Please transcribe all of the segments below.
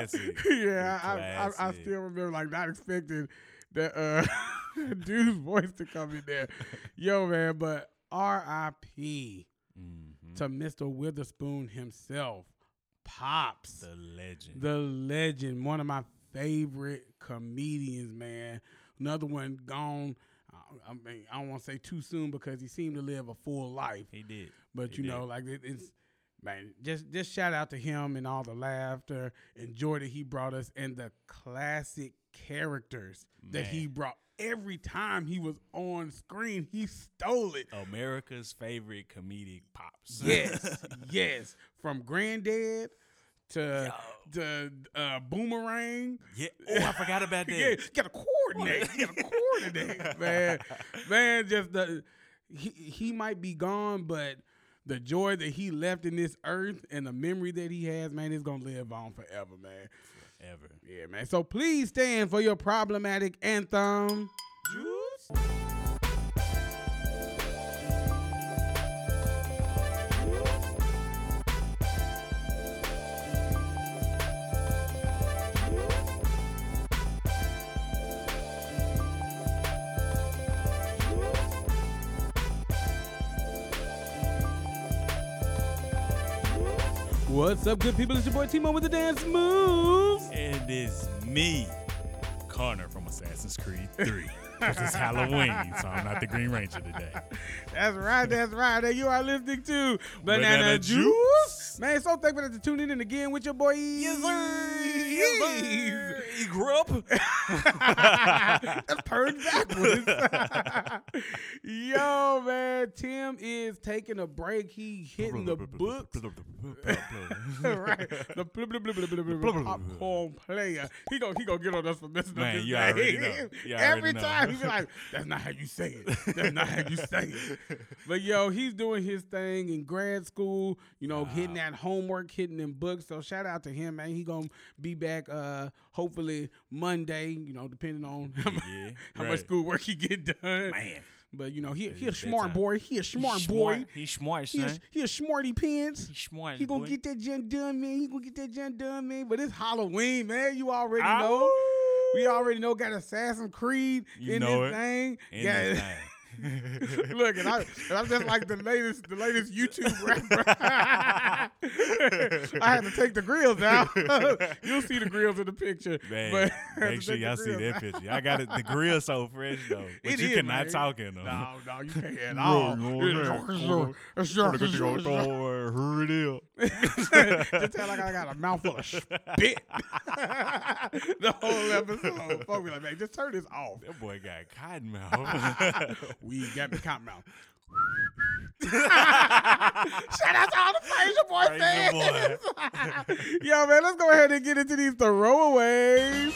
you. The classic. yeah, I, I, I still remember like not expecting that uh dude's voice to come in there. Yo, man, but R.I.P. Mhm. to Mr. Witherspoon himself, Pops, The legend. the legend, one of my favorite comedians, man. Another one gone. I- mean, I don't want to say too soon because he seemed to live a full life. he did. But He you know, like it, it's man, just just shout out to him and all the laughter and joy that he brought us and the classic characters that he brought. Every time he was on screen, he stole it. America's favorite comedic pops. Yes, yes. From Granddad to to uh, Boomerang. yeah. Oh, I forgot about that. Yeah, gotta coordinate. You gotta coordinate, man. Man, just the he he might be gone, but the joy that he left in this earth and the memory that he has, man, is gonna live on forever, man. Ever. Yeah, man. So please stand for your problematic anthem. Juice. What's up, good people? It's your boy Timo with the dance moves. And it's me, Connor from Assassin's Creed 3. Because it's Halloween, so I'm not the Green Ranger today. That's right, that's right. And you are listening to Banana, Banana Juice. Juice. Man, so thankful to tune in again with your boy. Yes, sir. Yes, sir. He grew up. That's purged backwards. Yo, man, Tim is taking a break. He hitting the books. right. The popcorn player. He gonna he gonna get on us for messing up Man, his you already know. You Every already know. time he be like, "That's not how you say it. That's not how you say it." But yo, he's doing his thing in grad school. You know, hitting that homework, hitting them books. So shout out to him, man. He gonna be back uh hopefully Monday. You know, depending on how, much, Yeah, how much right. schoolwork he get done. Man. But you know, he he a smart boy. He a smart boy. He's smart, He a, son. he a smarty pants. He's smart. He gonna boy. get that gen done, man. He gonna get that gen done, man. But it's Halloween, man. You already Ow. know. We already know. Got Assassin's Creed You in know this it. thing. In Got- this thing. Look, and, I, and I'm just like the latest, the latest YouTube rapper. I had to take the grills out. You'll see the grills in the picture. Man, but make sure y'all see that out. picture. I got it. The grill so fresh though, but It you is, cannot man. talk in them. No, no, you can't at all. Just tell like I got a mouthful of spit. the whole episode. Folks be like, man, just turn this off. That boy got cotton mouth. We got me cotton mouth. Shout out to all the Fraser Boy Fraser fans. Yo, man, let's go ahead and get into these throwaways.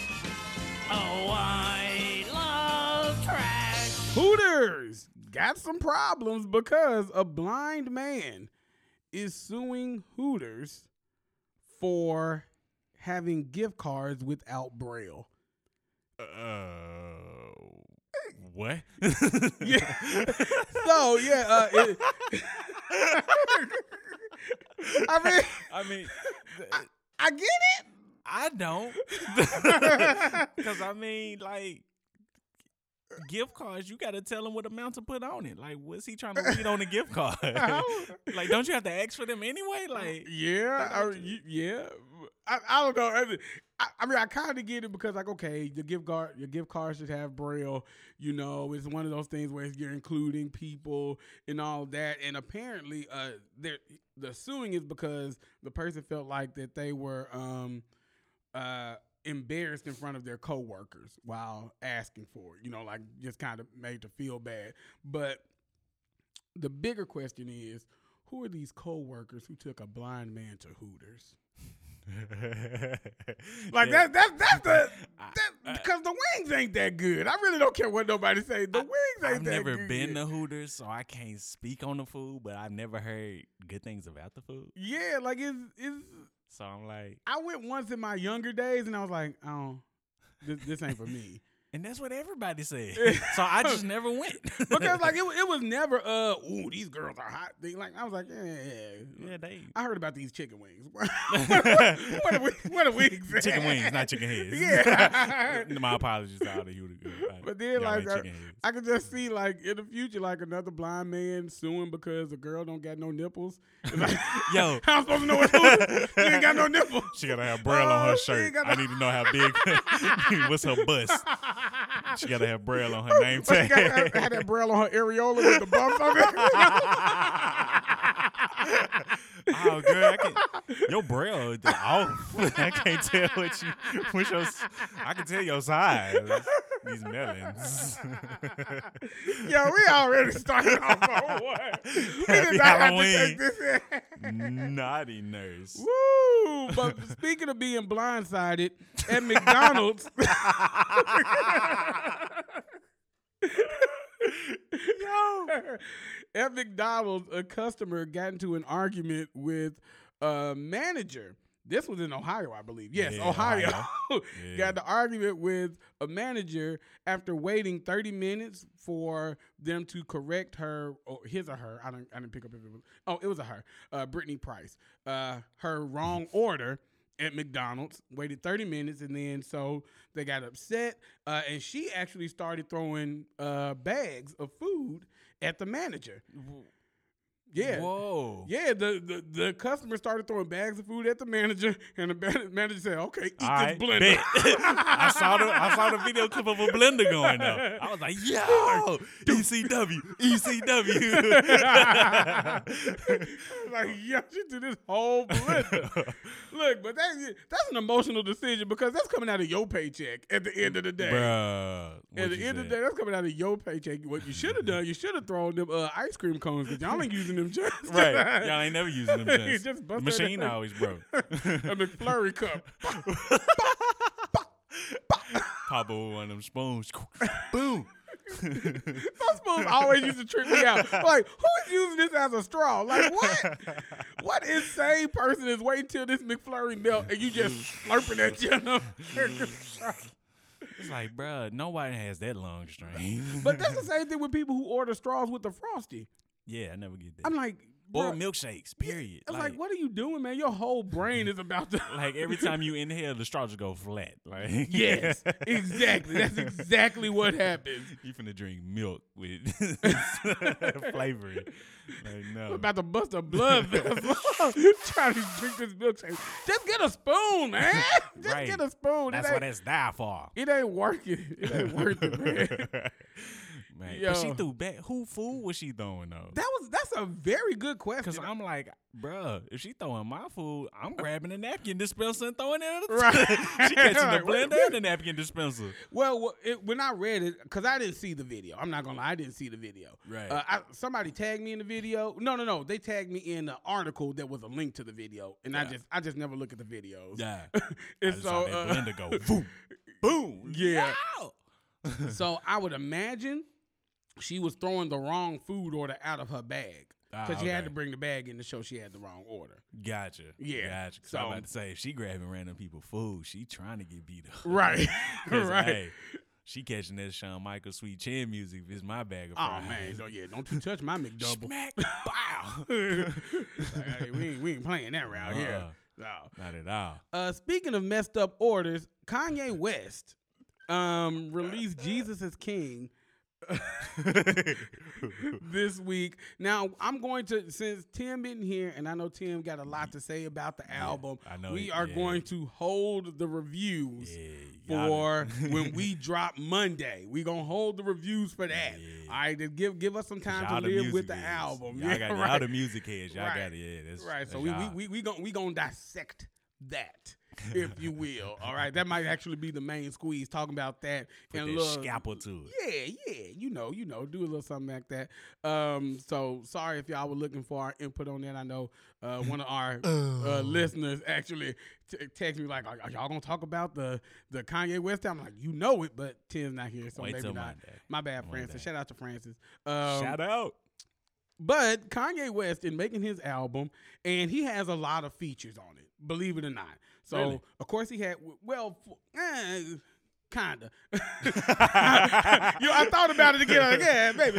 Oh, I love trash. Hooters got some problems because a blind man is suing Hooters for having gift cards without braille. uh, what? Yeah. so yeah, uh, it, I mean, I mean, th- I get it. I don't. Because I mean, like, gift cards, you got to tell him what amount to put on it. Like, what's he trying to read on the gift card? like, don't you have to ask for them anyway? Like, Yeah, I, you- yeah. I, I don't know. I mean, I, I, mean, I kind of get it because, like, okay, your gift card, your gift card should have braille. You know, it's one of those things where you're including people and all that. And apparently, uh, they're- the suing is because the person felt like that they were um, uh, embarrassed in front of their coworkers while asking for it. You know, like just kind of made to feel bad. But the bigger question is, who are these coworkers who took a blind man to Hooters? Like Yeah. that, that, that's the I- that because the wings ain't that good. I really don't care what nobody say. The wings ain't I've that good. I've never been to Hooters, so I can't speak on the food, but I've never heard good things about the food. Yeah, like it's it's. So I'm like, I went once in my younger days, and I was like, oh, this, this ain't for me. and that's what everybody said. so I just never went. because like it, it was never uh ooh these girls are hot. They, like I was like yeah, yeah, yeah. they I heard about these chicken wings. what, what, are we, what are wings? chicken wings, not chicken heads. Yeah. My apologies to all the Hooters. But then, like, uh, heads. I could just see like in the future, like another blind man suing because the girl don't got no nipples. Like, Yo. how I'm supposed to know what to She ain't got no nipples. She gotta have braille on Oh, her shirt. ain't I no- need to know how big. what's her bust? She gotta have braille on her name tag. got had, had that braille on her areola with the bumps on it. oh, girl, I can, your braille is off. I can't tell what you. What's your? I can tell your size. These melons. Yo, we already started off on one. We Happy did not have to Halloween. take this in. Naughty nurse. Woo! But speaking of being blindsided, at McDonald's. Yo. At McDonald's, a customer got into an argument with a manager. This was in Ohio, I believe. Yes, Yeah, Ohio. Yeah. got the argument with a manager after waiting 30 minutes for them to correct her or his or her. I didn't I didn't pick up if it was oh, it was a her, uh Brittany Price. Uh her wrong order at McDonald's, waited 30 minutes and then so they got upset. Uh and she actually started throwing uh bags of food at the manager. Yeah. Whoa. Yeah, the, the the customer started throwing bags of food at the manager, and the manager said, "Okay, eat All this right, blender." I saw the I saw the video clip of a blender going though. I was like, yo, ECW, ECW. like, yeah, she did this whole blender. Look, but that's that's an emotional decision because that's coming out of your paycheck at the end of the day. Bruh. At the end of the day, that's coming out of your paycheck. What you should have done, you should have thrown them uh, ice cream cones because y'all ain't using them just Right. Y'all ain't never using them just. Just the machine always broke. a McFlurry cup. Papa with one of them spoons. Boom. Those spoons always used to trick me out. Like, who is using this as a straw? Like, what? what insane person is waiting till this McFlurry melt and you just slurping at up? It's like, bruh, nobody has that long string. but that's the same thing with people who order straws with the frosty. Yeah, I never get that. I'm like, or milkshakes, period. It's like, what are you doing, man? Your whole brain is about to. like every time you inhale, the straw just go flat. Like yes, exactly. That's exactly what happens. you finna drink milk with flavoring. Like no. I'm about to bust a blood vessel trying to drink this milkshake. Just get a spoon, man. Just Right. get a spoon. That's what it's there for. it ain't working. It ain't working, it, man. Man, but she threw back. Who food was she throwing though? That was that's a very good question. Because I'm like, bruh, if she throwing my food, I'm grabbing a napkin dispenser and throwing it at her. Right. she catching the Like, wait a blender and the napkin dispenser. Well, it, when I read it, because I didn't see the video. I'm not gonna lie, I didn't see the video. Right. Uh, I, somebody tagged me in the video. No, no, no. They tagged me in the article that was a link to the video, and I just, I just never look at the videos. Yeah. and so, uh, blender go boom, boom. Yeah. Yow! so I would imagine she was throwing the wrong food order out of her bag Ah, because she had to bring the bag in to show she had the wrong order. Gotcha. Yeah, Gotcha. So, I'm about to say, if she grabbing random people food, she trying to get beat up. Right. right. Hey, she catching that Shawn Michaels Sweet Chin music. It's my bag of Oh fries. man, so yeah, don't you touch my McDouble. Smack. Bow. Like, hey, we, ain't, we ain't playing that round here. Uh-uh. No. Not at all. Uh, speaking of messed up orders, Kanye West um, released Jesus is King this week. Now I'm going to since Tim isn't here, and I know Tim got a lot to say about the album. I know we are yeah. going to hold the reviews Yeah, for when we drop Monday. We gonna hold the reviews for that. Yeah. All right, just give give us some time to live with the heads. album. Y'all yeah, got y'all right. the music heads. Y'all Right. got it. Yeah, that's right. So that's we we we we gonna we gonna dissect that. If you will. All right, that might actually be the main squeeze. Talking about that Put and that little scalpel to it. Yeah, yeah, you know, you know, do a little something like that. Um, so sorry if y'all were looking for our input on that. I know uh, one of our uh, listeners actually t- text me like, are, "Are y'all gonna talk about the the Kanye West?" I'm like, you know it, but Tim's not here, so Wait maybe not. Monday. My bad, One Francis. Shout out to Francis. Um, Shout out. but Kanye West in making his album, and he has a lot of features on it. Believe it or not. So Really? of course he had well, eh, kinda. you know, I thought about it again. Like, yeah, maybe.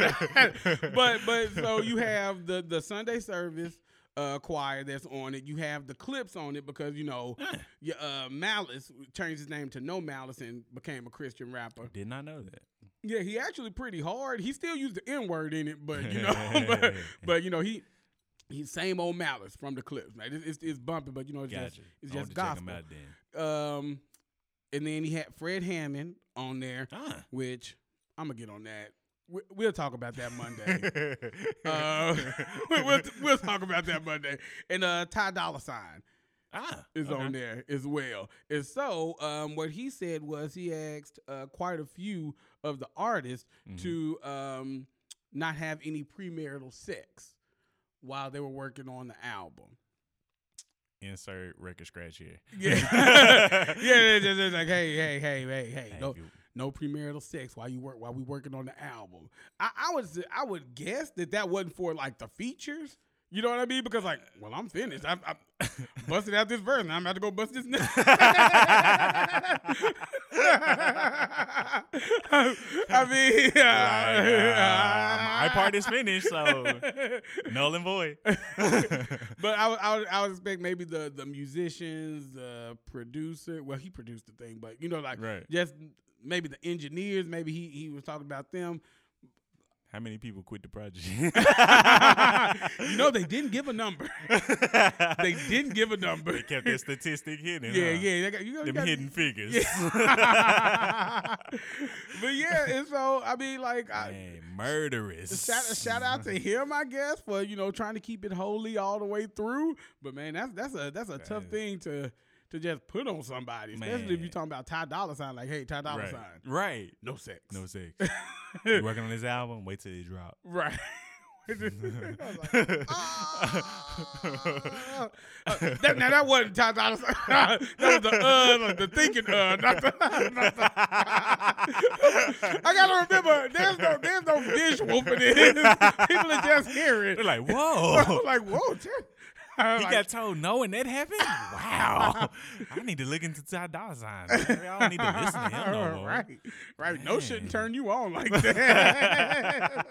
but but so you have the the Sunday service. Uh, choir that's on it. You have the Clipse on it because you know, yeah, uh, Malice changed his name to No Malice and became a Christian rapper. Did not know that. Yeah, he actually pretty hard. He still used the N word in it, but you know, but, but you know he he's same old malice from the Clipse, man. It's, it's, it's bumpy, but you know, it's Gotcha. just it's I just to check 'em gospel. out. Um, and then he had Fred Hammond on there, Ah. which I'm gonna get on that. We, we'll talk about that Monday. uh, we- we'll we'll talk about that Monday. And uh, Ty Dolla Sign ah. is okay. on there as well. And so, um, what he said was he asked uh, quite a few of the artists Mhm. to um, not have any premarital sex while they were working on the album. Insert record scratch here. Yeah, yeah, just, just like hey, hey, hey, hey, hey, no, no premarital sex while you work while we working on the album. I, I would s- I would guess that that wasn't for like the features. You know what I mean? Because like, well, I'm finished. I'm, I'm busted out this verse, and I'm about to go bust this. next. I mean, Like, uh, my part is finished, so null and void. but I would, I would, I would expect maybe the the musicians, the producer. Well, he produced the thing, but you know, like Right. just maybe the engineers. Maybe he he was talking about them. How many people quit the project? you know, they didn't give a number. they didn't give a number. They kept that statistic hidden. yeah, huh? yeah. They got, you know, you Them got- hidden figures. Yeah. but yeah, and so I mean, like, I, Man, murderous. shout, shout out to him, I guess, for you know trying to keep it holy all the way through. But man, that's that's a that's a tough thing to to just put on somebody, especially if you're talking about Ty Dolla Sign. Like, hey, Ty Dolla right. Sign, Right. no sex, No sex. You working on this album? Wait till it drop. right. Like, "Ah." Uh, that, now that wasn't Ty Dolla that was the uh, like the thinking uh, not the. Not the I gotta remember, there's no there's no visual for this. People are just hearing. They're like, whoa. like, whoa, Ty- I was He got told no and that happened? Wow. I need to look into Ty Dolla Sign. I don't need to listen to him no more. right, right. No shouldn't turn you on like that.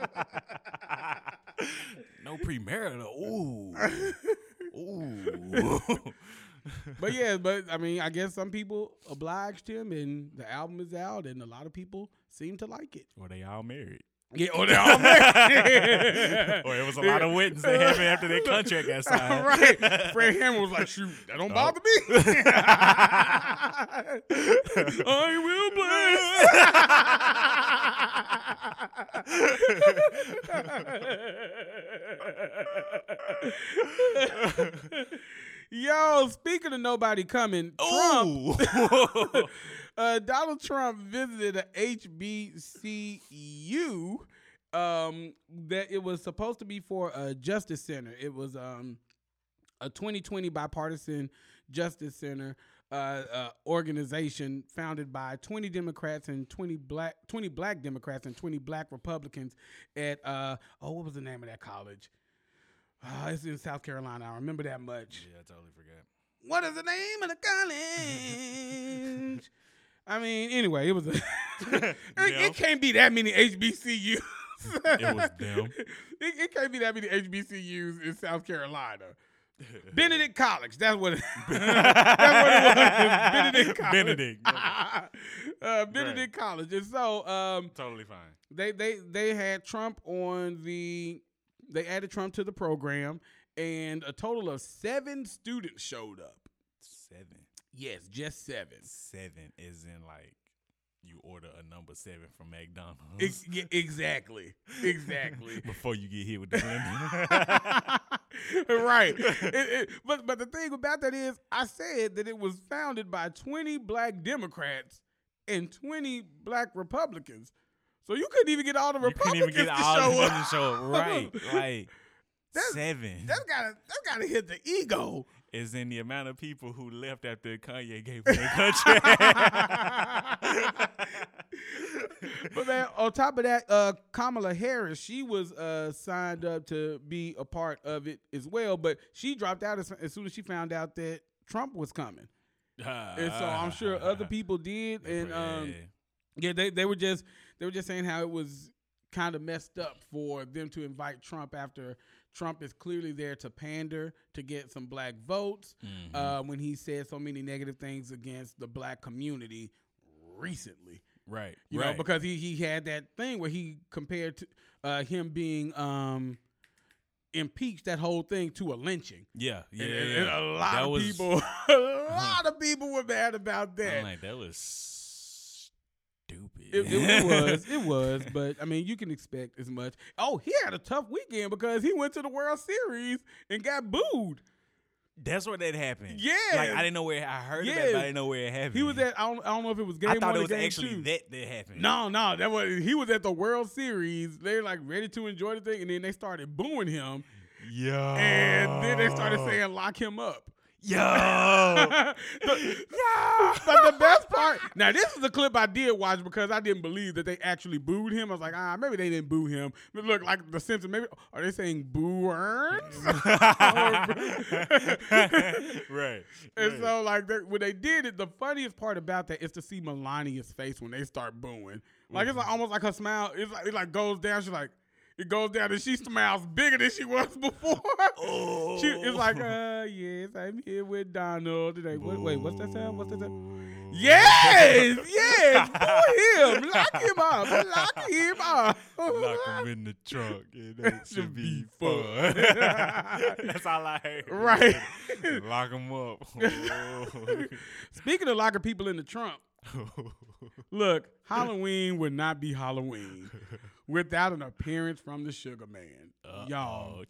no premarital. Ooh. Ooh. but yeah, but I mean, I guess some people obliged him, and the album is out, and a lot of people seem to like it. Well, they all married. Yeah, oh, they all married. Or it was a lot of weddings that happened after their contract got signed. right. Fred Hammond was like, shoot, that don't bother me. I will bless. Yo, speaking of nobody coming, Trump, Ooh. Uh, Donald Trump visited a HBCU um, that it was supposed to be for a justice center. It was um, a 2020 bipartisan justice center uh, uh, organization founded by 20 Democrats and 20 black 20 black Democrats and 20 black Republicans at uh, oh what was the name of that college? Uh, it's in South Carolina. I remember that much. Yeah, I totally forgot. What is the name of the college? I mean, anyway, it was a. it, it can't be that many HBCUs. It was them. It, it can't be that many HBCUs in South Carolina. Benedict College. That's what. It, that's what it was. Benedict College. Benedict. uh, Benedict College, and so um, totally fine. they they they had Trump on the. They added Trump to the program, and a total of seven students showed up. Seven. Yes, just seven. Seven is in like you order a number seven from McDonald's Ex- yeah, exactly. Exactly. before you get hit with the lemon. right. It- it- but but the thing about that is, I said that it was founded by 20 black Democrats and 20 black Republicans. So you couldn't even get all the You couldn't Republicans even get to all show up. to show up. Right. Like That's- seven. That's gotta that's gotta hit the ego. Is in the amount of people who left after Kanye gave them their country. but man, on top of that, uh, Kamala Harris, she was uh, signed up to be a part of it as well, but she dropped out as, as soon as she found out that Trump was coming. And so I'm sure other people did, and um, yeah, they, they were just they were just saying how it was kind of messed up for them to invite Trump after Trump is clearly there to pander to get some black votes. Mhm. Uh, when he said so many negative things against the black community recently. right. You right. know, because he he had that thing where he compared to uh, him being um impeached that whole thing to a lynching. yeah, yeah, And- yeah. and a lot That of was- people a lot of people were mad about that. I'm like that was. It, it, it was, it was, but I mean, you can expect as much. Oh, he had a tough weekend because he went to the World Series and got booed. That's where that happened. Yeah. like I didn't know where I heard about, it, but I didn't know where it happened. He was at I don't, I don't know if it was game I thought one it was actually two. that that happened. No, no, that was he was at the World Series. They're like ready to enjoy the thing, and then they started booing him, Yeah, and then they started saying lock him up. Yo, but, but the best part now this is the clip I did watch because I didn't believe that they actually booed him. I was like, ah, maybe they didn't boo him. But look, like the Simpsons, maybe are they saying boo Earns? right. And right. so, like, they, when they did it, the funniest part about that is to see Melania's face when they start booing. Like, it's like, almost like her smile. It's like it like goes down. She's like, it goes down, and she smiles bigger than she was before. oh. she, it's like, uh, yes, I'm here with Donald today. Wait, wait, what's that sound? What's that sound? Yes, yes, him, lock him up, lock him up. Lock him in the trunk. that Should be fun. That's all I heard. Right. Lock him up. Speaking of locking people in the trunk, Look, Halloween would not be Halloween without an appearance from the Sugar Man. Y'all,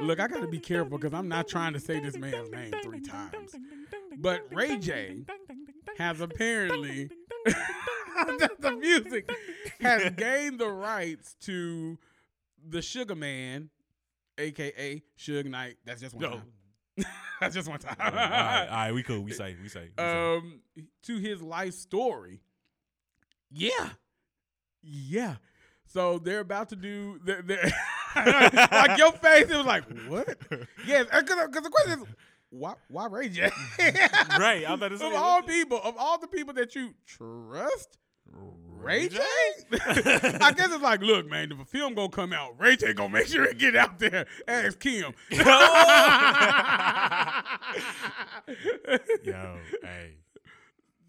look, I got to be careful because I'm not trying to say this man's name three times. But Ray J has apparently, the music, has gained the rights to the Sugar Man, aka Suge Knight. That's just one time. That's just one time. all, right, all right, we cool. We say, we say. We say. um to his life story. Yeah. Yeah. So they're about to do they're, they're like your face. It was like what? Yes, because uh, uh, the question is why why Ray J? right. I'm about to say. of all people, of all the people that you trust, Ray J. I guess it's like, look, man, if a film gonna come out, Ray J gonna make sure it get out there. Ask Kim. Yo, hey.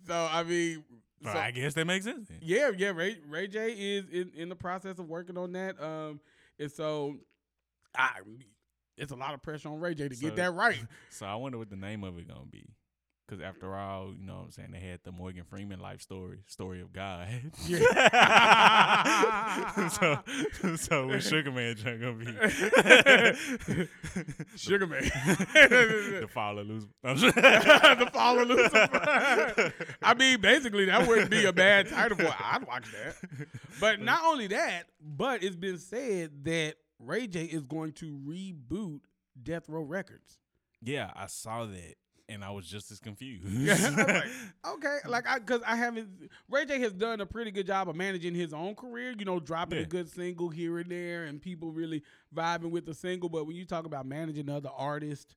So I mean, so- I guess that makes sense. then. Yeah, yeah. Ray Ray J is in, in the process of working on that. Um, and so, I it's a lot of pressure on Ray J to So- get that right. So I wonder what the name of it gonna be. Because after all, you know what I'm saying, they had the Morgan Freeman life story, story of God. so, so what Sugar Man junk gonna be? Sugar Man, the fall of Lucifer. the fall of Lucifer. I mean, basically, that wouldn't be a bad title for. it. I'd watch that. But not only that, but it's been said that Ray J is going to reboot Death Row Records. yeah, I saw that, and I was just as confused. Like, okay, like I because I haven't. Ray J has done a pretty good job of managing his own career. You know, dropping Yeah. a good single here and there, and people really vibing with the single. But when you talk about managing other artists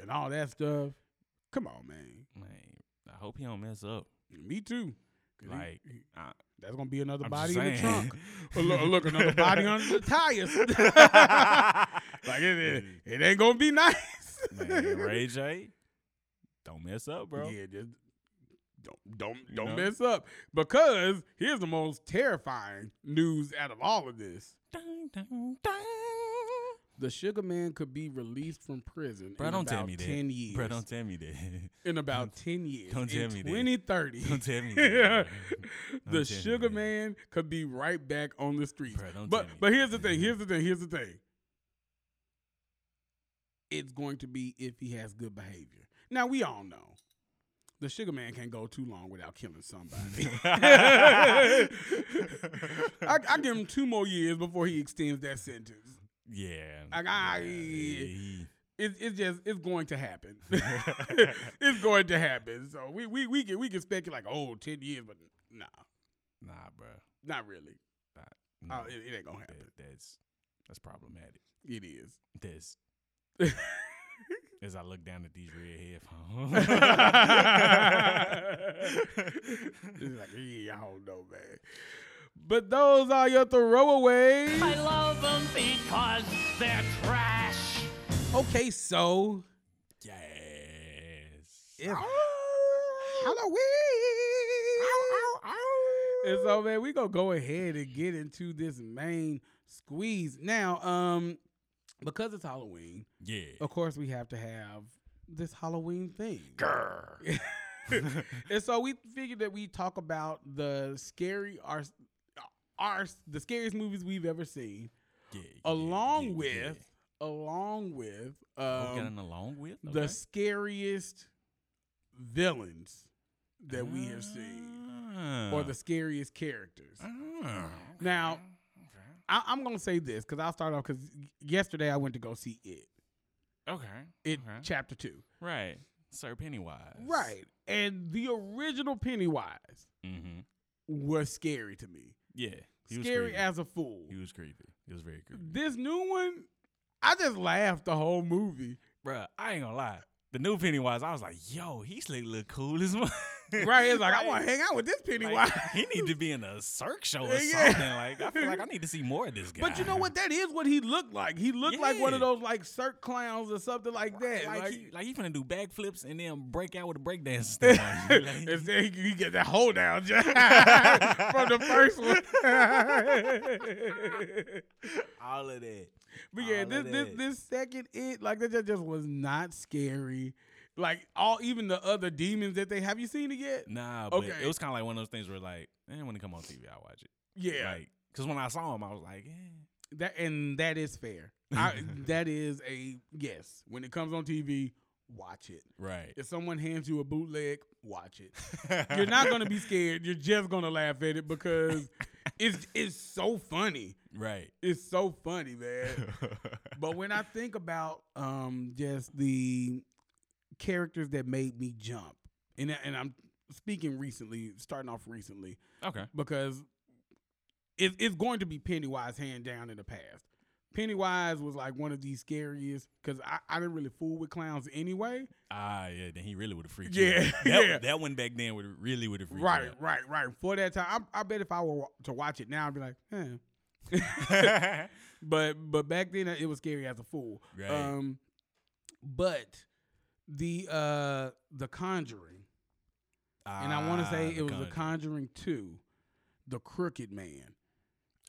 and all that stuff, come on, man. Man, I hope he don't mess up. Me too. Like, he- I, that's gonna be another I'm body in the trunk. Look, look, another body under the tires. like it, it, it ain't gonna be nice. man, Ray J, don't mess up, bro. Yeah, just don't don't You don't know? mess up because here's the most terrifying news out of all of this: Dun, dun, dun. the Sugar Man could be released from prison Bro, in don't about tell me that. ten years. Bro, don't tell me that. in about ten years. don't tell in me that. Twenty thirty. Don't tell me that. the Sugar that. Man could be right back on the streets. Bro, but but that. here's the thing. Here's the thing. Here's the thing. it's going to be if he has good behavior. Now we all know the sugar man can't go too long without killing somebody. I, I give him two more years before he extends that sentence. Yeah. Like, I- yeah, he- It's it's just it's going to happen. it's going to happen. So we we we can we can speculate like oh 10 years, but nah, nah, bro. not really. Nah, Oh, it, it ain't gonna that- happen. that's that's problematic. It is. This as I look down at these red headphones. it's like, yeah, I don't know, man. But those are your throwaways. I love them because they're trash. Okay, so yes. it's Halloween. And so, man, we gonna go ahead and get into this main squeeze now. Um, because it's Halloween, Yeah. of course, we have to have this Halloween thing. Grr. and so we figured that we talk about the scary our our the scariest movies we've ever seen, Yeah, along yeah, with along with. Um, getting along with the scariest villains that we have seen, or Ah. the scariest characters. Ah, Now, okay. I, I'm gonna say this because I'll start off because yesterday I went to go see it. Okay. It okay. chapter two, Right. Sir Pennywise. right? And the original Pennywise Mm-hmm. was scary to me. Yeah. He was scary as a fool. He was creepy. He was very creepy. This new one, I just laughed the whole movie. Bruh, I ain't gonna lie. The new Pennywise, I was like, yo, he slick look cool as much. Right? It's like I want to hang out with this Pennywise. Like, he need to be in a Cirque show or Yeah. something. Like, I feel like I need to see more of this guy. But you know what? That is what he looked like. He looked like one of those like cirque clowns or something like that. Like, Like, he, like he finna do backflips and then break out with a breakdance you. Like, and then he, he get that hold down from the first one. all of that. But yeah, All this this this second it like that just was not scary. Like all even the other demons that they have you seen it yet? Nah, but Okay. it was kind of like one of those things where like, eh, when it come on TV, I watch it. Yeah, Like, cause when I saw him, I was like, eh. that and that is fair. I, that is a yes. When it comes on TV, watch it. right. If someone hands you a bootleg, watch it. You're not gonna be scared. You're just gonna laugh at it because it's it's so funny. right. It's so funny, man. But when I think about um just the characters that made me jump, and and I'm speaking recently, starting off recently, okay. because it, it's going to be Pennywise hand down in the past. Pennywise was like one of the scariest because I, I didn't really fool with clowns anyway. Ah, yeah. Then he really would have freaked Yeah, you. out. That, yeah. That one back then would really would have freaked Right, you out. right, right. For that time, I, I bet if I were to watch it now, I'd be like, eh. but but back then it was scary as a fool. Right. Um, but the uh the Conjuring, and I want to Ah, say The it was the Conjuring. Conjuring two, the Crooked Man.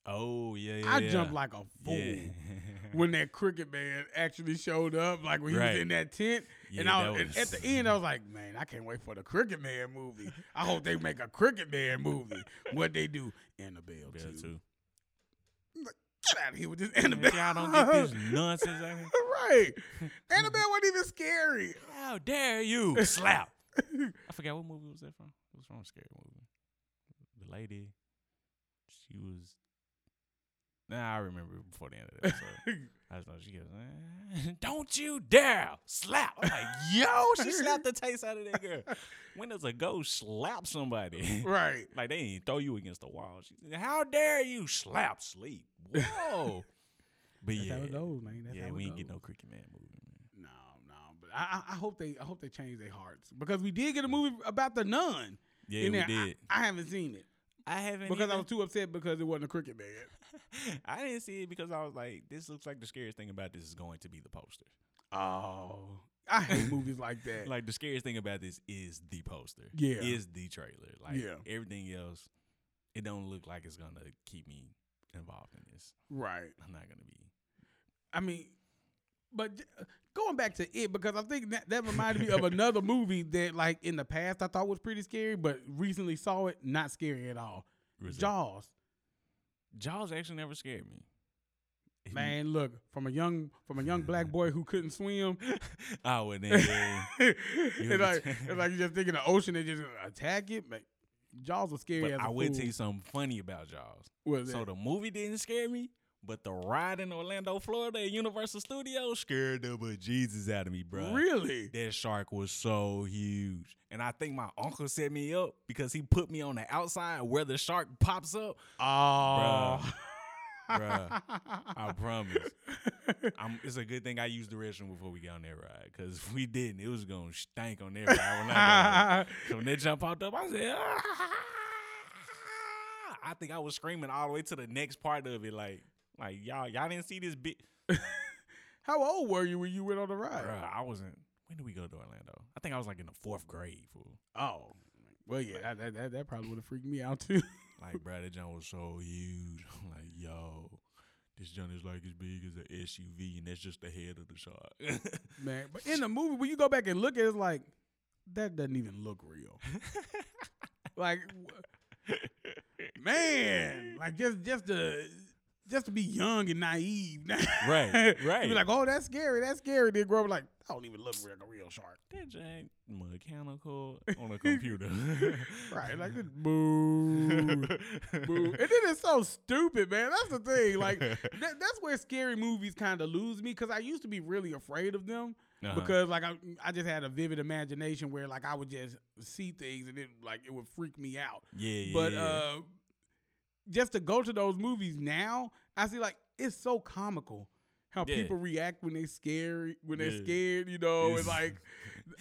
Oh yeah, yeah. I yeah. jumped like a fool. Yeah. when that Crooked man actually showed up, like when he Right. was in that tent. and, I was, was- at the end, I was like, man, I can't wait for the Crooked man movie. I hope they make a Crooked man movie. What they do, Annabelle Yeah, too. too. Get out of here with this Annabelle. Y'all don't get this nonsense out here. right. Annabelle wasn't even scary. How dare you slap? I forgot what movie was that from. It was from a scary movie. The lady, she was. Nah, I remember before the end of the episode. I just know she goes, "Eh, "Don't you dare slap!" I'm like, "Yo, she slapped the taste out of that girl." When does a ghost slap somebody? right. like they ain't throw you against the wall. She said, "How dare you slap sleep?" Whoa. But That's yeah, how it goes, man. That's yeah, how we ain't get no Crooked Man movie. Man. No, no, but I, I, I hope they, I hope they change their hearts because we did get a movie about the nun. Yeah, we there. I- did. I, haven't seen it I haven't because I was too upset because it wasn't a Crooked man. I didn't see it because I was like, this looks like the scariest thing about this is going to be the poster. Oh, I hate movies like that. Like the scariest thing about this is the poster. Yeah. Is the trailer. Like Yeah. everything else, it don't look like it's gonna keep me involved in this. right. I'm not gonna be I mean, but uh, going back to it because I think that, that reminded me of another movie that, like in the past, I thought was pretty scary, but recently saw it, not scary at all. Jaws. Jaws actually never scared me. Man, look from a young from a young black boy who couldn't swim. I wouldn't. yeah. it's like it's like you just thinking the ocean and just attack it. Man, Jaws was scary. But I will fool. tell you something funny about Jaws. What So that? the movie didn't scare me, but the ride in Orlando, Florida at Universal Studios scared the bejesus out of me, bro. really? That shark was so huge. And I think my uncle set me up because he put me on the outside where the shark pops up. Oh, Bruh, I promise. I'm, it's a good thing I used the restroom before we got on that ride because if we didn't, it was going to stank on that ride. When, I so when that jump popped up, I said, "Ah." I think I was screaming all the way to the next part of it. Like, like y'all, y'all didn't see this bit. How old were you when you went on the ride? Bruh, I wasn't. When did we go to Orlando? I think I was like in the fourth grade, fool. Oh, well, yeah, that that, that, probably would have freaked me out too. Like, bro, that jump was so huge. I'm like, yo, this jump is like as big as an SUV, and that's just the head of the shark. Man, but in the movie, when you go back and look at it, it's like that doesn't even look real. like, man, like just just to just to be young and naive, Right, right. Be like, oh, that's scary, that's scary. Then grow up like, I don't even look like a real shark. that jank mechanical on a computer. Right, like this, boo, boo. And then it's so stupid, man. That's the thing. Like that, that's where scary movies kind of lose me because I used to be really afraid of them. Uh-huh. because like I, I just had a vivid imagination where like I would just see things and it like it would freak me out. yeah, yeah, But yeah. uh just to go to those movies now, I see like it's so comical how Yeah. people react when they scary when they're scared, you know, and It's- like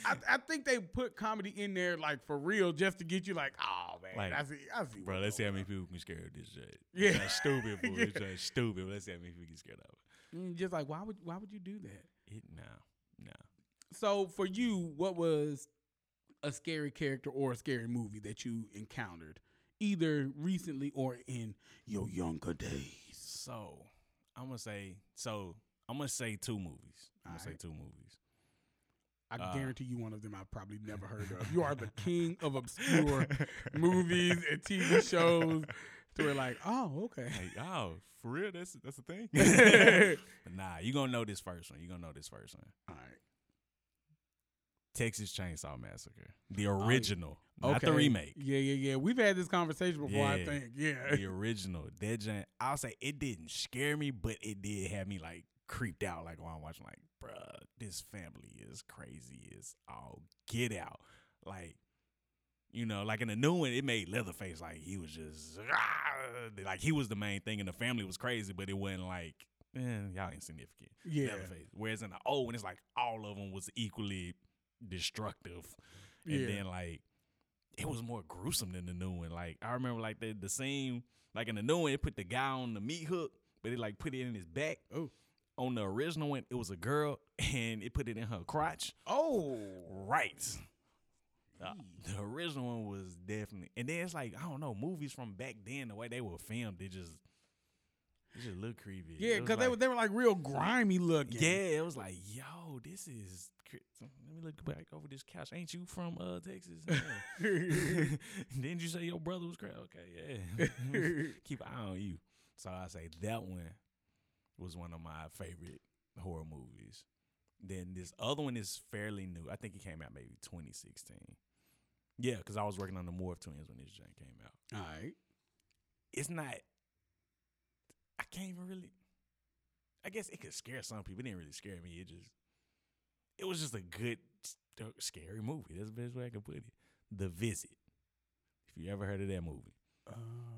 I, I think they put comedy in there like for real just to get you like, oh man, Like, I see I see. Bro, let's see how many people can scare of this shit. Yeah. It's stupid. It's Yeah. just stupid. Let's see how many people get scared of it. on." Mm, just like why would why would you do that? It no, no. So for you, what was a scary character or a scary movie that you encountered, either recently or in your younger days? So I'm gonna say so. I'm gonna say two movies. I'm gonna say two movies. I Uh, guarantee you one of them I've probably never heard of. You are the king of obscure movies and TV shows. To where like, oh, okay. Like, oh, for real? That's that's the thing. Nah, you're gonna know this first one. You're gonna know this first one. All right. Texas Chainsaw Massacre, the original, not Okay. the remake. Yeah, yeah, yeah. We've had this conversation before, I think. Yeah. the original. That giant, I'll say it didn't scare me, but it did have me like creeped out. Like while I'm watching, like, bruh, this family is crazy. It's all get out. Like, you know, like in the new one, it made Leatherface like he was just "Ah," like he was the main thing, and the family was crazy, but it wasn't like. Man, y'all insignificant. Yeah. Leatherface. Whereas in the old one, it's like all of them was equally destructive, and Yeah. then like it was more gruesome than the new one. Like I remember like the the scene like in the new one, it put the guy on the meat hook, but it like put it in his back. Oh. On the original one, it was a girl, and it put it in her crotch. Oh. Right. Uh, the original one was definitely, and then it's like I don't know movies from back then. The way they were filmed, they just it just looked creepy. Yeah, because they like- were they were like real grimy looking. yeah, it was like, yo, this is. Let me look back over this couch. Ain't you from uh Texas? Didn't you say your brother was crazy? Okay, yeah. Keep an eye on you. So I say that one was one of my favorite horror movies. Then this other one is fairly new. I think it came out maybe 2016. Yeah, because I was working on the Morph Twins when this joint came out. All right. It's not. I can't even really. I guess it could scare some people. It didn't really scare me. It just. It was just a good, scary movie. That's the best way I can put it. The Visit. If you ever heard of that movie.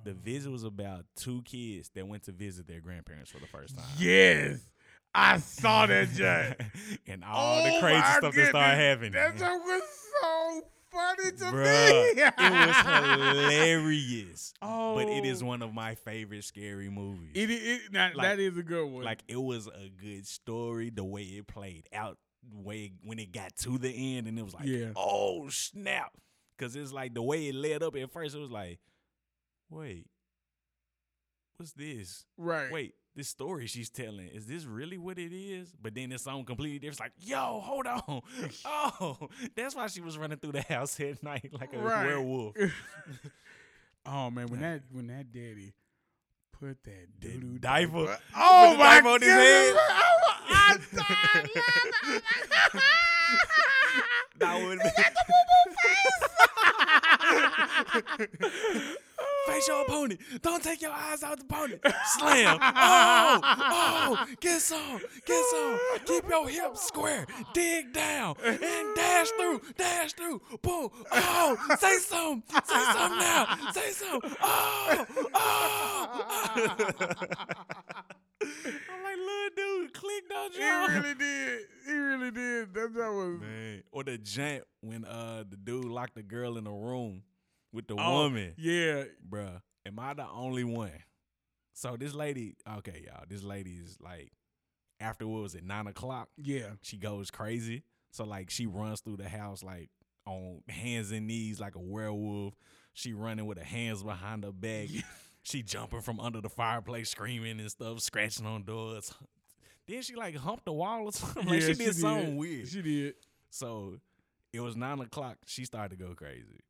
The oh. Visit was about two kids that went to visit their grandparents for the first time. Yes. I saw that judge. and all Oh the crazy stuff that started happening. That joke was so funny to Bruh, me. it was hilarious. Oh, But it is oh. one of my favorite scary movies. It, it, now, Like- that is a good one. like it was a good story, the way it played out, way when it got to the end, and it was like, Yeah. oh snap, because it's like the way it led up at first, it was like, wait, what's this? right. Wait, this story she's telling is this really what it is? But then it's something completely different. It's like, yo, hold on, oh, that's why she was running through the house at night like a Right. werewolf. oh man, when that when that daddy put that The doo-doo diaper. Oh the my diaper on his head. I, I died. That would Face your opponent. Don't take your eyes out the opponent. Slam. Oh, oh, get some, get some. Keep your hips square. Dig down and dash through, dash through. Boom. Oh, say something. Say something now. Say something. Oh, oh. I'm like, little dude, click don't He really did. He really did. That, that was. Man. Or the jant when uh the dude locked the girl in the room with the Oh, woman. Yeah. Bruh. Am I the only one? So this lady, okay, y'all, this lady is like after what was it, nine o'clock? Yeah. She goes crazy. So like she runs through the house like on hands and knees like a werewolf. She running with her hands behind her back. she jumping from under the fireplace, screaming and stuff, scratching on doors. Then she like humped the wall or something. Like yeah, she did something weird. She did. So it was nine o'clock. She started to go crazy.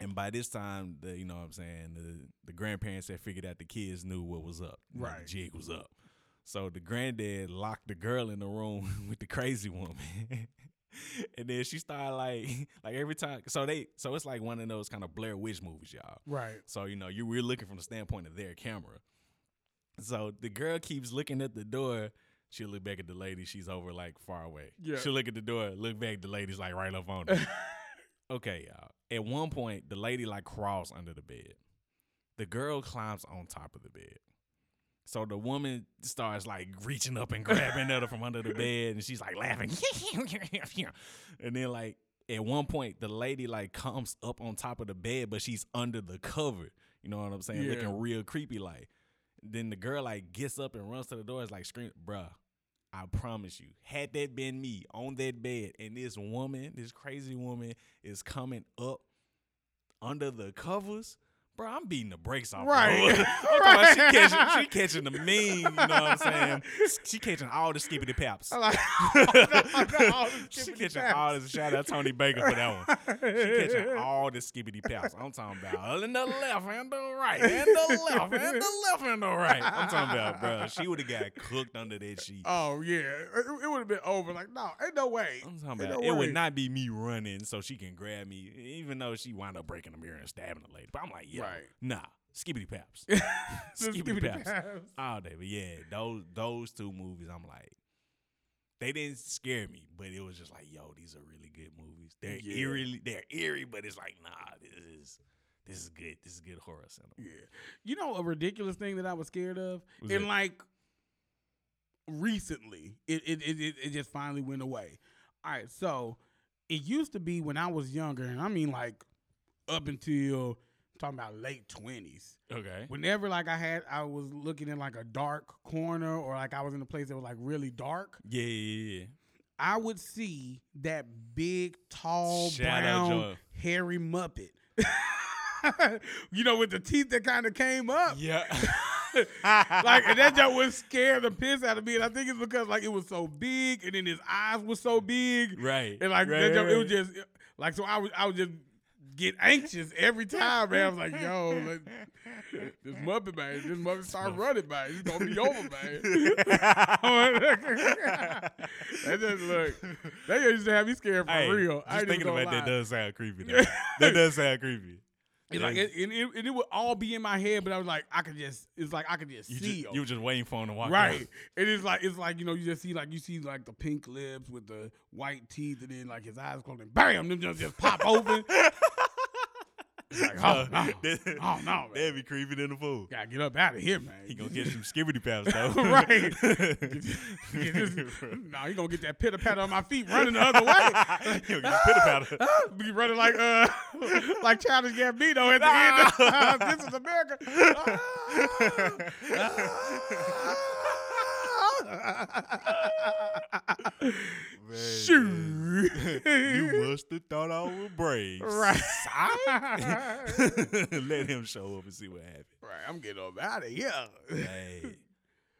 And by this time, the you know what I'm saying, the, the grandparents had figured out the kids knew what was up. Right. The jig was up. So the granddad locked the girl in the room with the crazy woman. and then she started like like every time so they so it's like one of those kind of Blair Witch movies, y'all. Right. So, you know, you we're looking from the standpoint of their camera. So the girl keeps looking at the door. She'll look back at the lady. She's over like far away. Yeah. She'll look at the door, look back. The lady's like right up on her. okay, y'all. At one point, the lady like crawls under the bed. The girl climbs on top of the bed. So the woman starts like reaching up and grabbing at her from under the bed, and she's like laughing. and then like at one point, the lady like comes up on top of the bed, but she's under the cover. You know what I'm saying? Yeah. Looking real creepy like. Then the girl like gets up and runs to the door. It's like scream, bruh. I promise you, had that been me on that bed, and this woman, this crazy woman, is coming up under the covers, bro, I'm beating the brakes off. Right. About she catching, she catching the mean. You know what I'm saying? She catching all the skippity paps. Like. all the She catching paps. all this. Shout out Tony Baker for that one. She catching all the skippity paps. I'm talking about in the left and the right, and the left and the left and the right. I'm talking about, bro. She would have got cooked under that sheet. Oh yeah, it, it would have been over. Like no, ain't no way. I'm talking Ain't about no it way. would not be me running so she can grab me, even though she wound up breaking the mirror and stabbing the lady. But I'm like, yeah, Right. Nah, skibbity paps, skibbity paps paps. all day. But yeah, those those two movies, I'm like, they didn't scare me, but it was just like, yo, these are really good movies. They're Yeah. eerie, they're eerie, but it's like, nah, this is this is good. This is good horror cinema. Yeah. You know a ridiculous thing that I was scared of? What's and that? like recently, it it, it it it just finally went away. All right, so it used to be when I was younger, and I mean like up until talking about late twenties. Okay. Whenever like I had I was looking in like a dark corner or like I was in a place that was like really dark, Yeah, yeah, yeah. I would see that big, tall, Shout brown, hairy Muppet. you know, with the teeth that kind of came up. Yeah. like, and that joke would scare the piss out of me. And I think it's because like it was so big, and then his eyes were so big, right. and like right, that joke, right, it was just like so. I was I would just get anxious every time, man. I was like, yo, like, this Muppet man, this Muppet start running, man. It's gonna be over, man. that just look. That used to have me scared for Hey, real. Just I thinking about that does sound creepy. Though. that does sound creepy. It's like it, and, it, and it would all be in my head, but I was like, I could just. It's like I could just You, see just, you were just waiting for him to walk Right. out. It is like it's like, you know, you just see like you see like the pink lips with the white teeth and then like his eyes closed and bam, them just, just pop open. Like, oh no. That- Oh no, man. That'd be creepy than the fool. Gotta get up out of here, man. He gonna get some skibbity paps though. right. Get this- no, he gonna get that pitter patter on my feet running the other way. He'll get pitter patter. Be running like uh like Childish Gambino at the end. of this is America. Shoot. You must have thought I was brave. Right. Let him show up and see what happens. Right, I'm getting up out of here. Hey.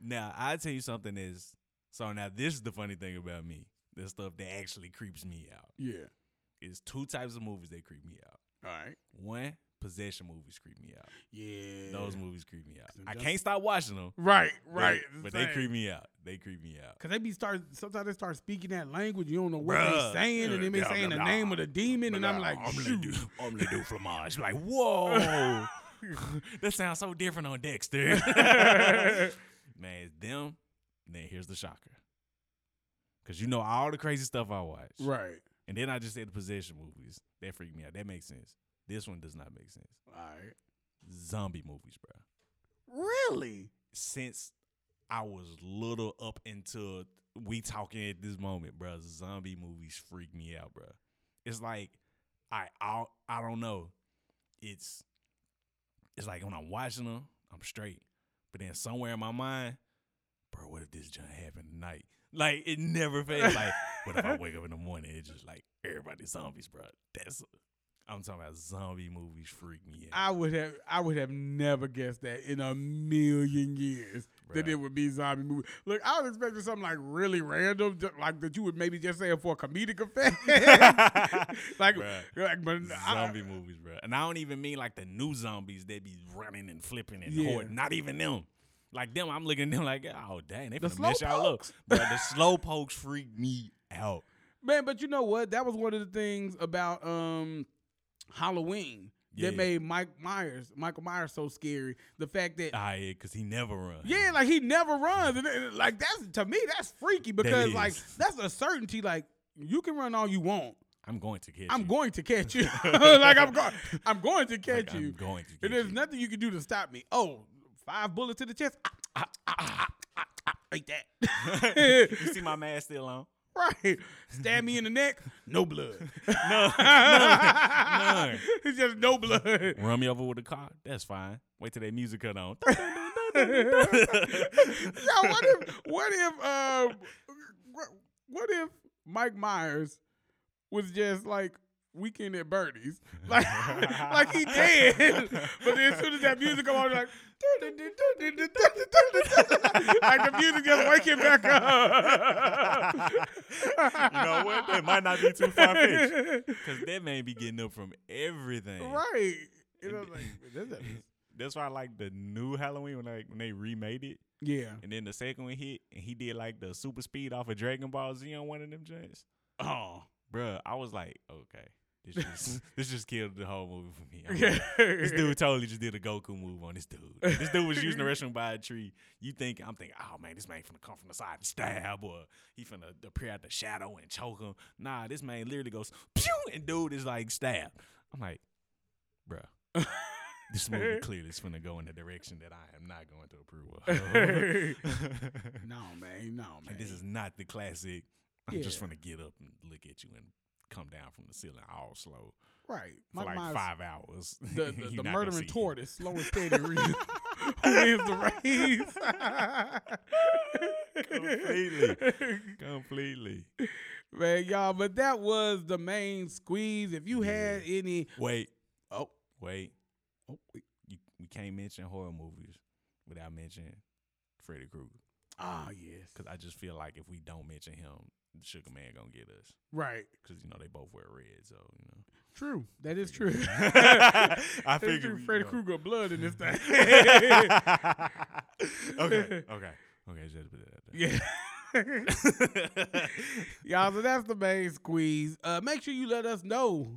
Now I tell you something is so now this is the funny thing about me. The stuff that actually creeps me out. Yeah. Is two types of movies that creep me out. All right. One, possession movies creep me out. Yeah. Those movies creep me out. I can't stop watching them. Right, right. but they creep me out. They creep me out. Cause they be start sometimes they start speaking that language you don't know what Bruh. they saying and they be Yeah, saying blah, the blah, name of the demon and I'm Blah, like I'm shoot. do, I'm gonna do fromage. Like, whoa, that sounds so different on Dexter. Man, it's them. Then here's the shocker, because you know all the crazy stuff I watch, right. and then I just said the possession movies. That freaked me out. That makes sense. This one does not make sense. All right. Zombie movies, bro. Really? Since I was little up until we talking at this moment, bro. Zombie movies freak me out, bro. It's like I I I don't know. It's it's like when I'm watching them, I'm straight. But then somewhere in my mind, bro, what if this just happened tonight? Like it never fails. like what if I wake up in the morning it's just like everybody's zombies, bro. That's I'm talking about zombie movies freak me out. I would have I would have never guessed that in a million years that it would be zombie movie. Look, I was expecting something like really random, like that you would maybe just say it for a comedic effect. like, Bruh. like, but I- zombie movies, bro. And I don't even mean like the new zombies that be running and flipping and Yeah. hoarding. Not even them. Like them, I'm looking at them like, oh dang, they The finna mess y'all up. But the slow pokes freak me out. Man, but you know what? That was one of the things about um Halloween Yeah. that made Mike Myers, Michael Myers, so scary. The fact that Ah, yeah, cause he never runs. yeah, like he never runs, and it- like that's to me that's freaky because like that's a certainty. Like you can run all you want, I'm going to catch you. I'm you. going to catch you. like I'm going, I'm going to Like, catch I'm you. going to And there's you. nothing you can do to stop me. Oh, five bullets to the chest. Ah, ah, ah, ah, ah, ah, like that. you see my mask still on? Right. Stab me in the neck. No blood. No, none. It's just no blood. Run me over with a car. That's fine. Wait till that music cut on. Yo, what if what if uh, what, what if Mike Myers was just like weekend at Bernie's? Like like he did. but then as soon as that music come on, like like the music just wake him back up. you know what? That might not be too far fetched. Because that man be getting up from everything. right. You know, like, That's why I like the new Halloween when like when they remade it. yeah. And then the second one hit and he did like the super speed off of Dragon Ball Z on one of them joints. Oh. Bruh, I was like, okay. This just this just killed the whole movie for me. I'm like, this dude totally just did a Goku move on this dude. This dude was using the restroom by a tree. You think I'm thinking, oh man, this man finna come from the side and stab, or he finna appear at the shadow and choke him. Nah, this man literally goes pew, and dude is like stabbed. I'm like, bruh, this movie clearly is finna go in a direction that I am not going to approve of. no man, no man. And this is not the classic. I'm just Yeah. finna get up and look at you and come down from the ceiling all slow right. for Mike like Myers- five hours. the, the, the murdering tortoise, slow and steady, re- wins the race. Completely. Completely. Man, y'all, but that was the main squeeze. If you had any, Wait, oh, wait. oh, wait. You, we can't mention horror movies without mentioning Freddy Krueger. ah, yes, Because I just feel like if we don't mention him, the Sugar Man gonna get us. right, Because, you know, they both wear red. So, you know. true. That is true. I figured. Freddy. Krueger blood in this thing. okay, okay. Okay, just put out yeah. Y'all, so that's the main squeeze. Uh, make sure you let us know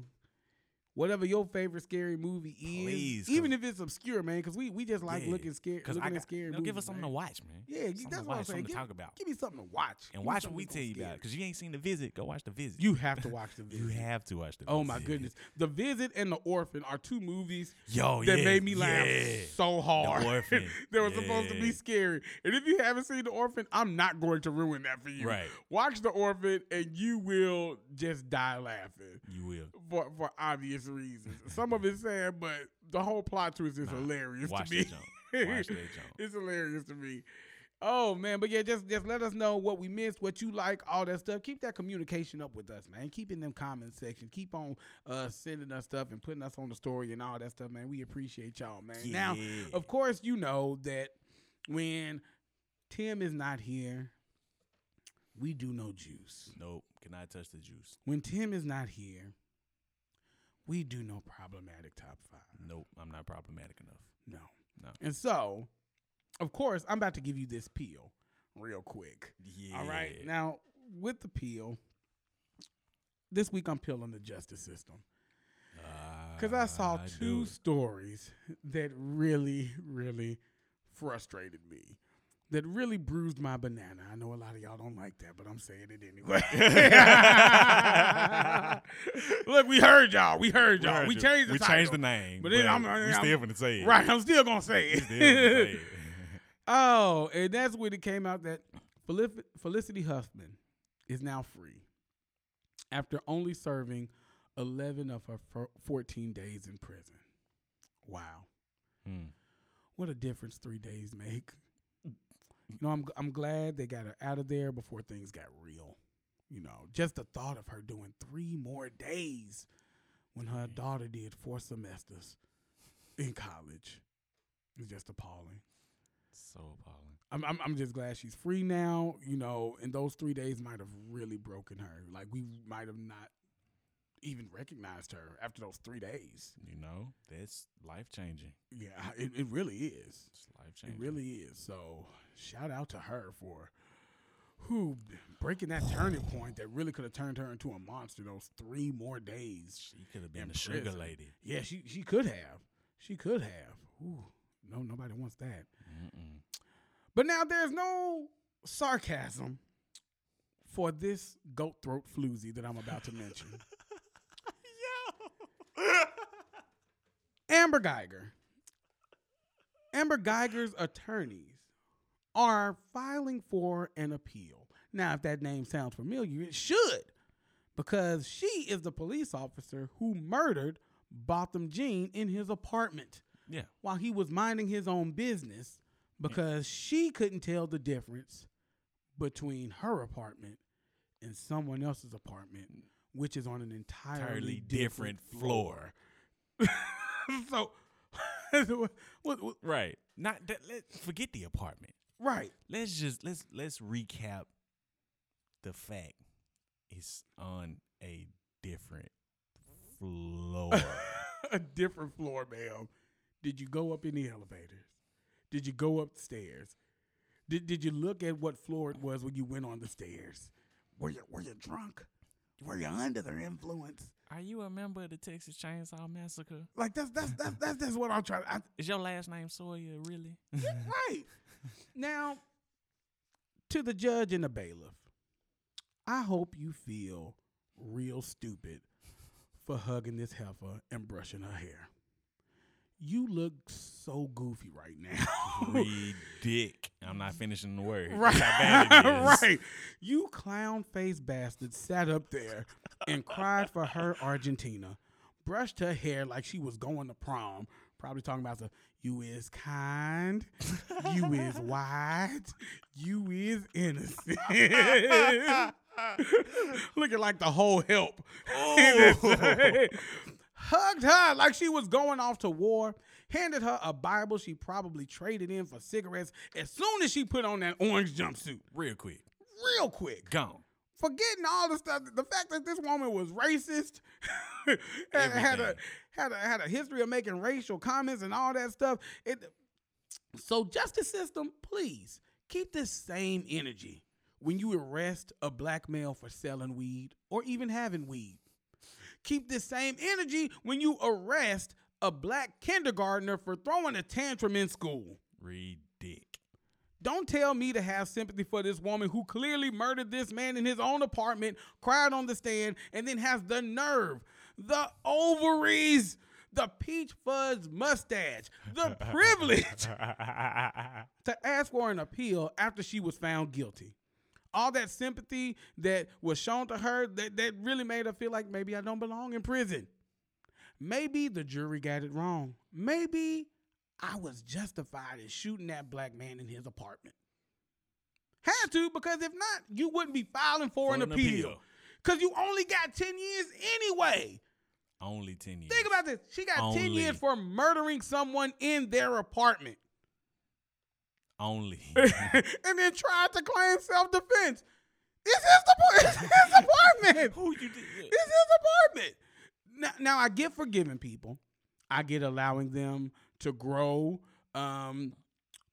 whatever your favorite scary movie is, even if it's obscure, man. Because we we just like Yeah, looking scary, Because looking I at got, scary you movies. give us something man. to watch, man. Yeah, Something that's what I'm saying. something Give, to talk about. give me something to watch. And watch what we tell you about. Because you ain't seen The Visit. Go watch The Visit. You have to watch the You visit. have to watch The Oh my goodness, The Visit and The Orphan are two movies Yo, that yeah, made me laugh yeah. so hard. The Orphan, they were supposed to be scary. And if you haven't seen The Orphan, I'm not going to ruin that for you. Right. Watch The Orphan and you will just die laughing You will. for for obvious reasons. Some of it's sad, but the whole plot twist is Nah, hilarious Watch to me. Watch that jump. it's hilarious to me. Oh man, but yeah, just just let us know what we missed, what you like, all that stuff. Keep that communication up with us, man. Keep in them comment section. Keep on uh sending us stuff and putting us on the story and all that stuff, man. We appreciate y'all, man. Now, of course, you know that when Tim is not here, we do no juice. Nope. Cannot touch the juice. When Tim is not here, we do no problematic top five. Nope, I'm not problematic enough. No. No. And so, of course, I'm about to give you this peel real quick. Yeah. All right. Now, with the peel, this week I'm peeling the justice system. Because I saw Ah, two stories that really, really frustrated me. That really bruised my banana. I know a lot of y'all don't like that, but I'm saying it anyway. Look, we heard y'all. We heard y'all. We, you. changed the We title. changed the name, But then I'm- I'm- still gonna say it. Right, I'm still gonna say it. gonna say it. oh, and that's when it came out that Felicity Huffman is now free after only serving 11 of her 14 days in prison. Wow, Hmm. what a difference three days make. You know, I'm I'm glad they got her out of there before things got real. You know, just the thought of her doing three more days when her daughter did four semesters in college is just appalling. So appalling. I'm, I'm I'm just glad she's free now. You know, and those three days might have really broken her. Like we might have not even recognized her after those three days. You know, that's life changing. Yeah, it, it really is. It's life It really is. So shout out to her for who breaking that turning point that really could have turned her into a monster. Those three more days. She could have been a sugar lady. Yeah, she she could have. She could have. Ooh, no, nobody wants that. Mm-mm. But now there's no sarcasm for this goat throat floozy that I'm about to mention. Amber Guyger. Amber Guyger's attorneys are filing for an appeal. Now, if that name sounds familiar, it should, because she is the police officer who murdered Botham Jean in his apartment Yeah. while he was minding his own business because she couldn't tell the difference between her apartment and someone else's apartment, mm. Which is on an entirely, Entirely different, different floor. so, what, what- Right. Not that. Let forget the apartment. right. Let's just let's let's recap the fact it's on a different floor. a different floor, ma'am. Did you go up in the elevators? Did you go upstairs? Did Did you look at what floor it was when you went on the stairs? Were you Were you drunk? Were you under their influence? Are you a member of the Texas Chainsaw Massacre? Like that's that's that's that's, that's what I'm trying. I, Is your last name Sawyer? Really? right now, to the judge and the bailiff, I hope you feel real stupid for hugging this heifer and brushing her hair. You look so goofy right now. Read dick. I'm not finishing the word. Right, how bad it is. right. You clown face bastard sat up there and cried for her Argentina, brushed her hair like she was going to prom. Probably talking about the you is kind, you is wise, you is innocent. Looking like the whole help. Oh. Hugged her like she was going off to war. Handed her a Bible she probably traded in for cigarettes as soon as she put on that orange jumpsuit Real quick. real quick. Gone. Forgetting all the stuff, the fact that this woman was racist, had, had a had a had a history of making racial comments and all that stuff. It, so justice system, please keep this same energy when you arrest a black male for selling weed or even having weed. Keep this same energy when you arrest a black kindergartner for throwing a tantrum in school. Read dick. Don't tell me to have sympathy for this woman who clearly murdered this man in his own apartment, cried on the stand, and then has the nerve, the ovaries, the peach fuzz mustache, the privilege to ask for an appeal after she was found guilty. All that sympathy that was shown to her that, that really made her feel like maybe I don't belong in prison. Maybe the jury got it wrong. Maybe I was justified in shooting that black man in his apartment. Had to, because if not, you wouldn't be filing for, For an, an appeal. appeal. Because you only got 10 years anyway. Only 10 years. Think about this. She got 10 years for murdering someone in their apartment. Only. and then tried to claim self defense. It's his, it's his apartment. Who you did? It's his apartment. now, now I get forgiving people. I get allowing them to grow um,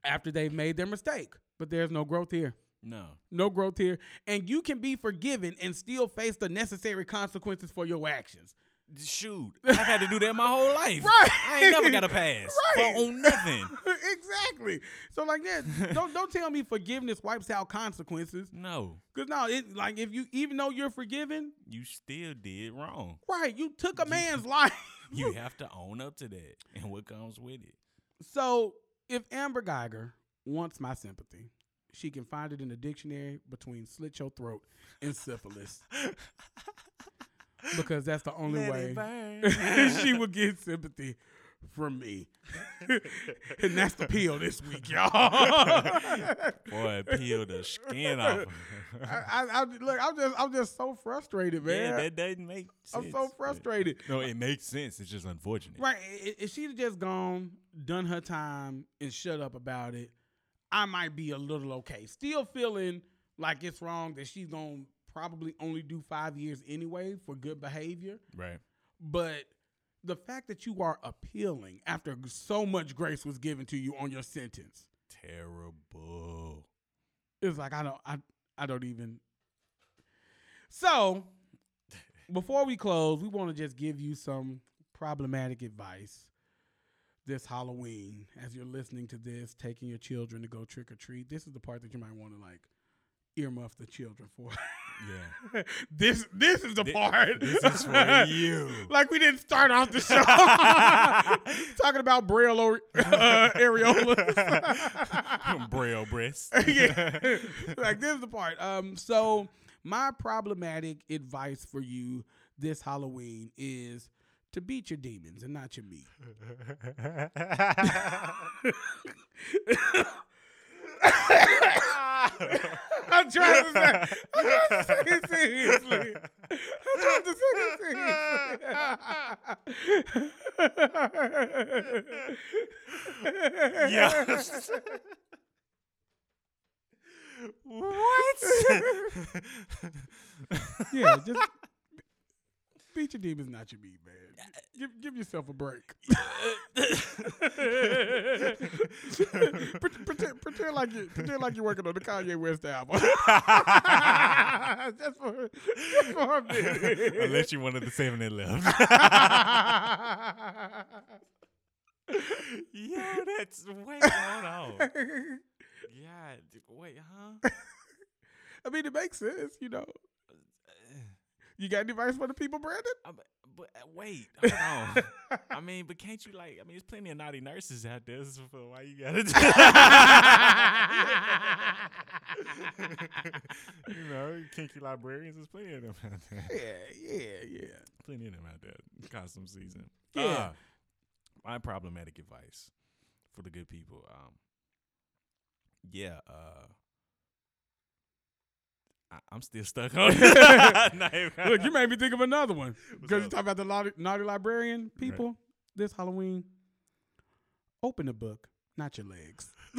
after they've made their mistake. But there's no growth here. No. No growth here. And you can be forgiven and still face the necessary consequences for your actions. Shoot, I've had to do that my whole life. Right. I ain't never got a pass Right. for on nothing. exactly. So like that, don't don't tell me forgiveness wipes out consequences. No, Cause no, it like if you even though you're forgiven, you still did wrong. right, you took a man's life. You have to own up to that and what comes with it. So if Amber Guyger wants my sympathy, she can find it in the dictionary between slit your throat and syphilis. Because that's the only way she would get sympathy from me. and that's the peel this week, y'all. Boy, peel the skin off. of I, her. I, I, look, I'm just, I'm just so frustrated, man. Man, that doesn't make sense. I'm so but- frustrated. No, it makes sense. It's just unfortunate. Right? i- If she'd just gone, done her time, and shut up about it, I might be a little okay. Still feeling like it's wrong that she's gonna probably only do five years anyway for good behavior. Right. But the fact that you are appealing after so much grace was given to you on your sentence Terrible. it's like I don't, I, I don't even. So, before we close, we want to just give you some problematic advice this Halloween as you're listening to this, taking your children to go trick or treat. This is the part that you might want to like earmuff the children for. Yeah. this this is the Thi- part. This is for you. like we didn't start off the show talking about braille or, uh, areolas. Braille breasts. yeah. like this is the part. Um, so my problematic advice for you this Halloween is to beat your demons and not your meat. I'm trying to say, I'm trying to say it seriously. I'm trying to say it seriously. yeah. what? Yeah, just beat your demons, not your meat, man. Give give yourself a break. pretend, pretend, pretend like you pretend like you're working on the Kanye West album. just for just for a minute. Unless you wanted the seven and left. yeah, that's wait, hold on. Yeah, wait, huh? I mean, it makes sense, you know. You got any advice for the people, Brandon? Uh, but, but uh, wait, hold on. I mean, but can't you like? I mean, there's plenty of naughty nurses out there. So why you gotta? Do you know, kinky librarians. There's plenty of them out there. Yeah, yeah, yeah. Plenty of them out there. Costume season. Yeah. Uh, my problematic advice for the good people. Um. Yeah. Uh. I, I'm still stuck on. it. Look, you made me think of another one because you talk about the naughty, naughty librarian people this Halloween. Open the book, not your legs.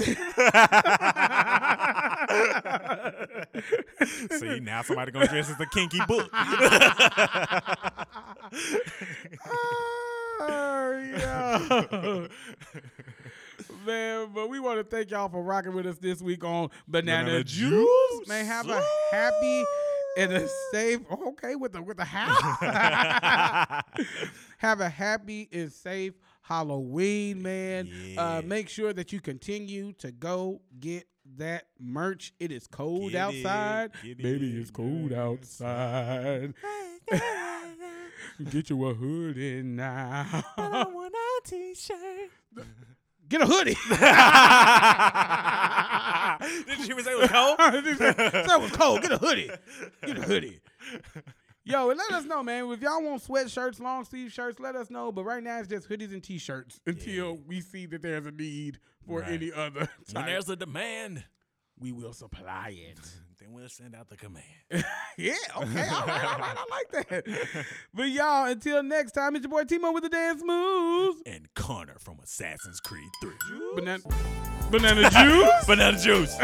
See, now somebody gonna dress as a kinky book. Oh, yeah. Man, but we want to thank y'all for rocking with us this week on Banana, Banana Juice. Juice. Man, have a happy and a safe. Okay, with the with the how? have a happy and safe Halloween, man. Uh, make sure that you continue to go get that merch. It is cold Get outside. get Baby, it, it's cold outside. Get you a hoodie now. I want a t-shirt. Get a hoodie. Did you even say it was cold? that was cold. Get a hoodie. Get a hoodie. Yo, and let us know, man. If y'all want sweatshirts, long sleeve shirts, let us know. But right now it's just hoodies and t-shirts until we see that there's a need for Right. any other. When there's a demand, we will supply it. Then we'll send out the command. yeah, okay, all right, all right, I like that. But y'all, until next time, it's your boy Timo with the dance moves. And Connor from Assassin's Creed 3. Banana, banana juice. Banana juice.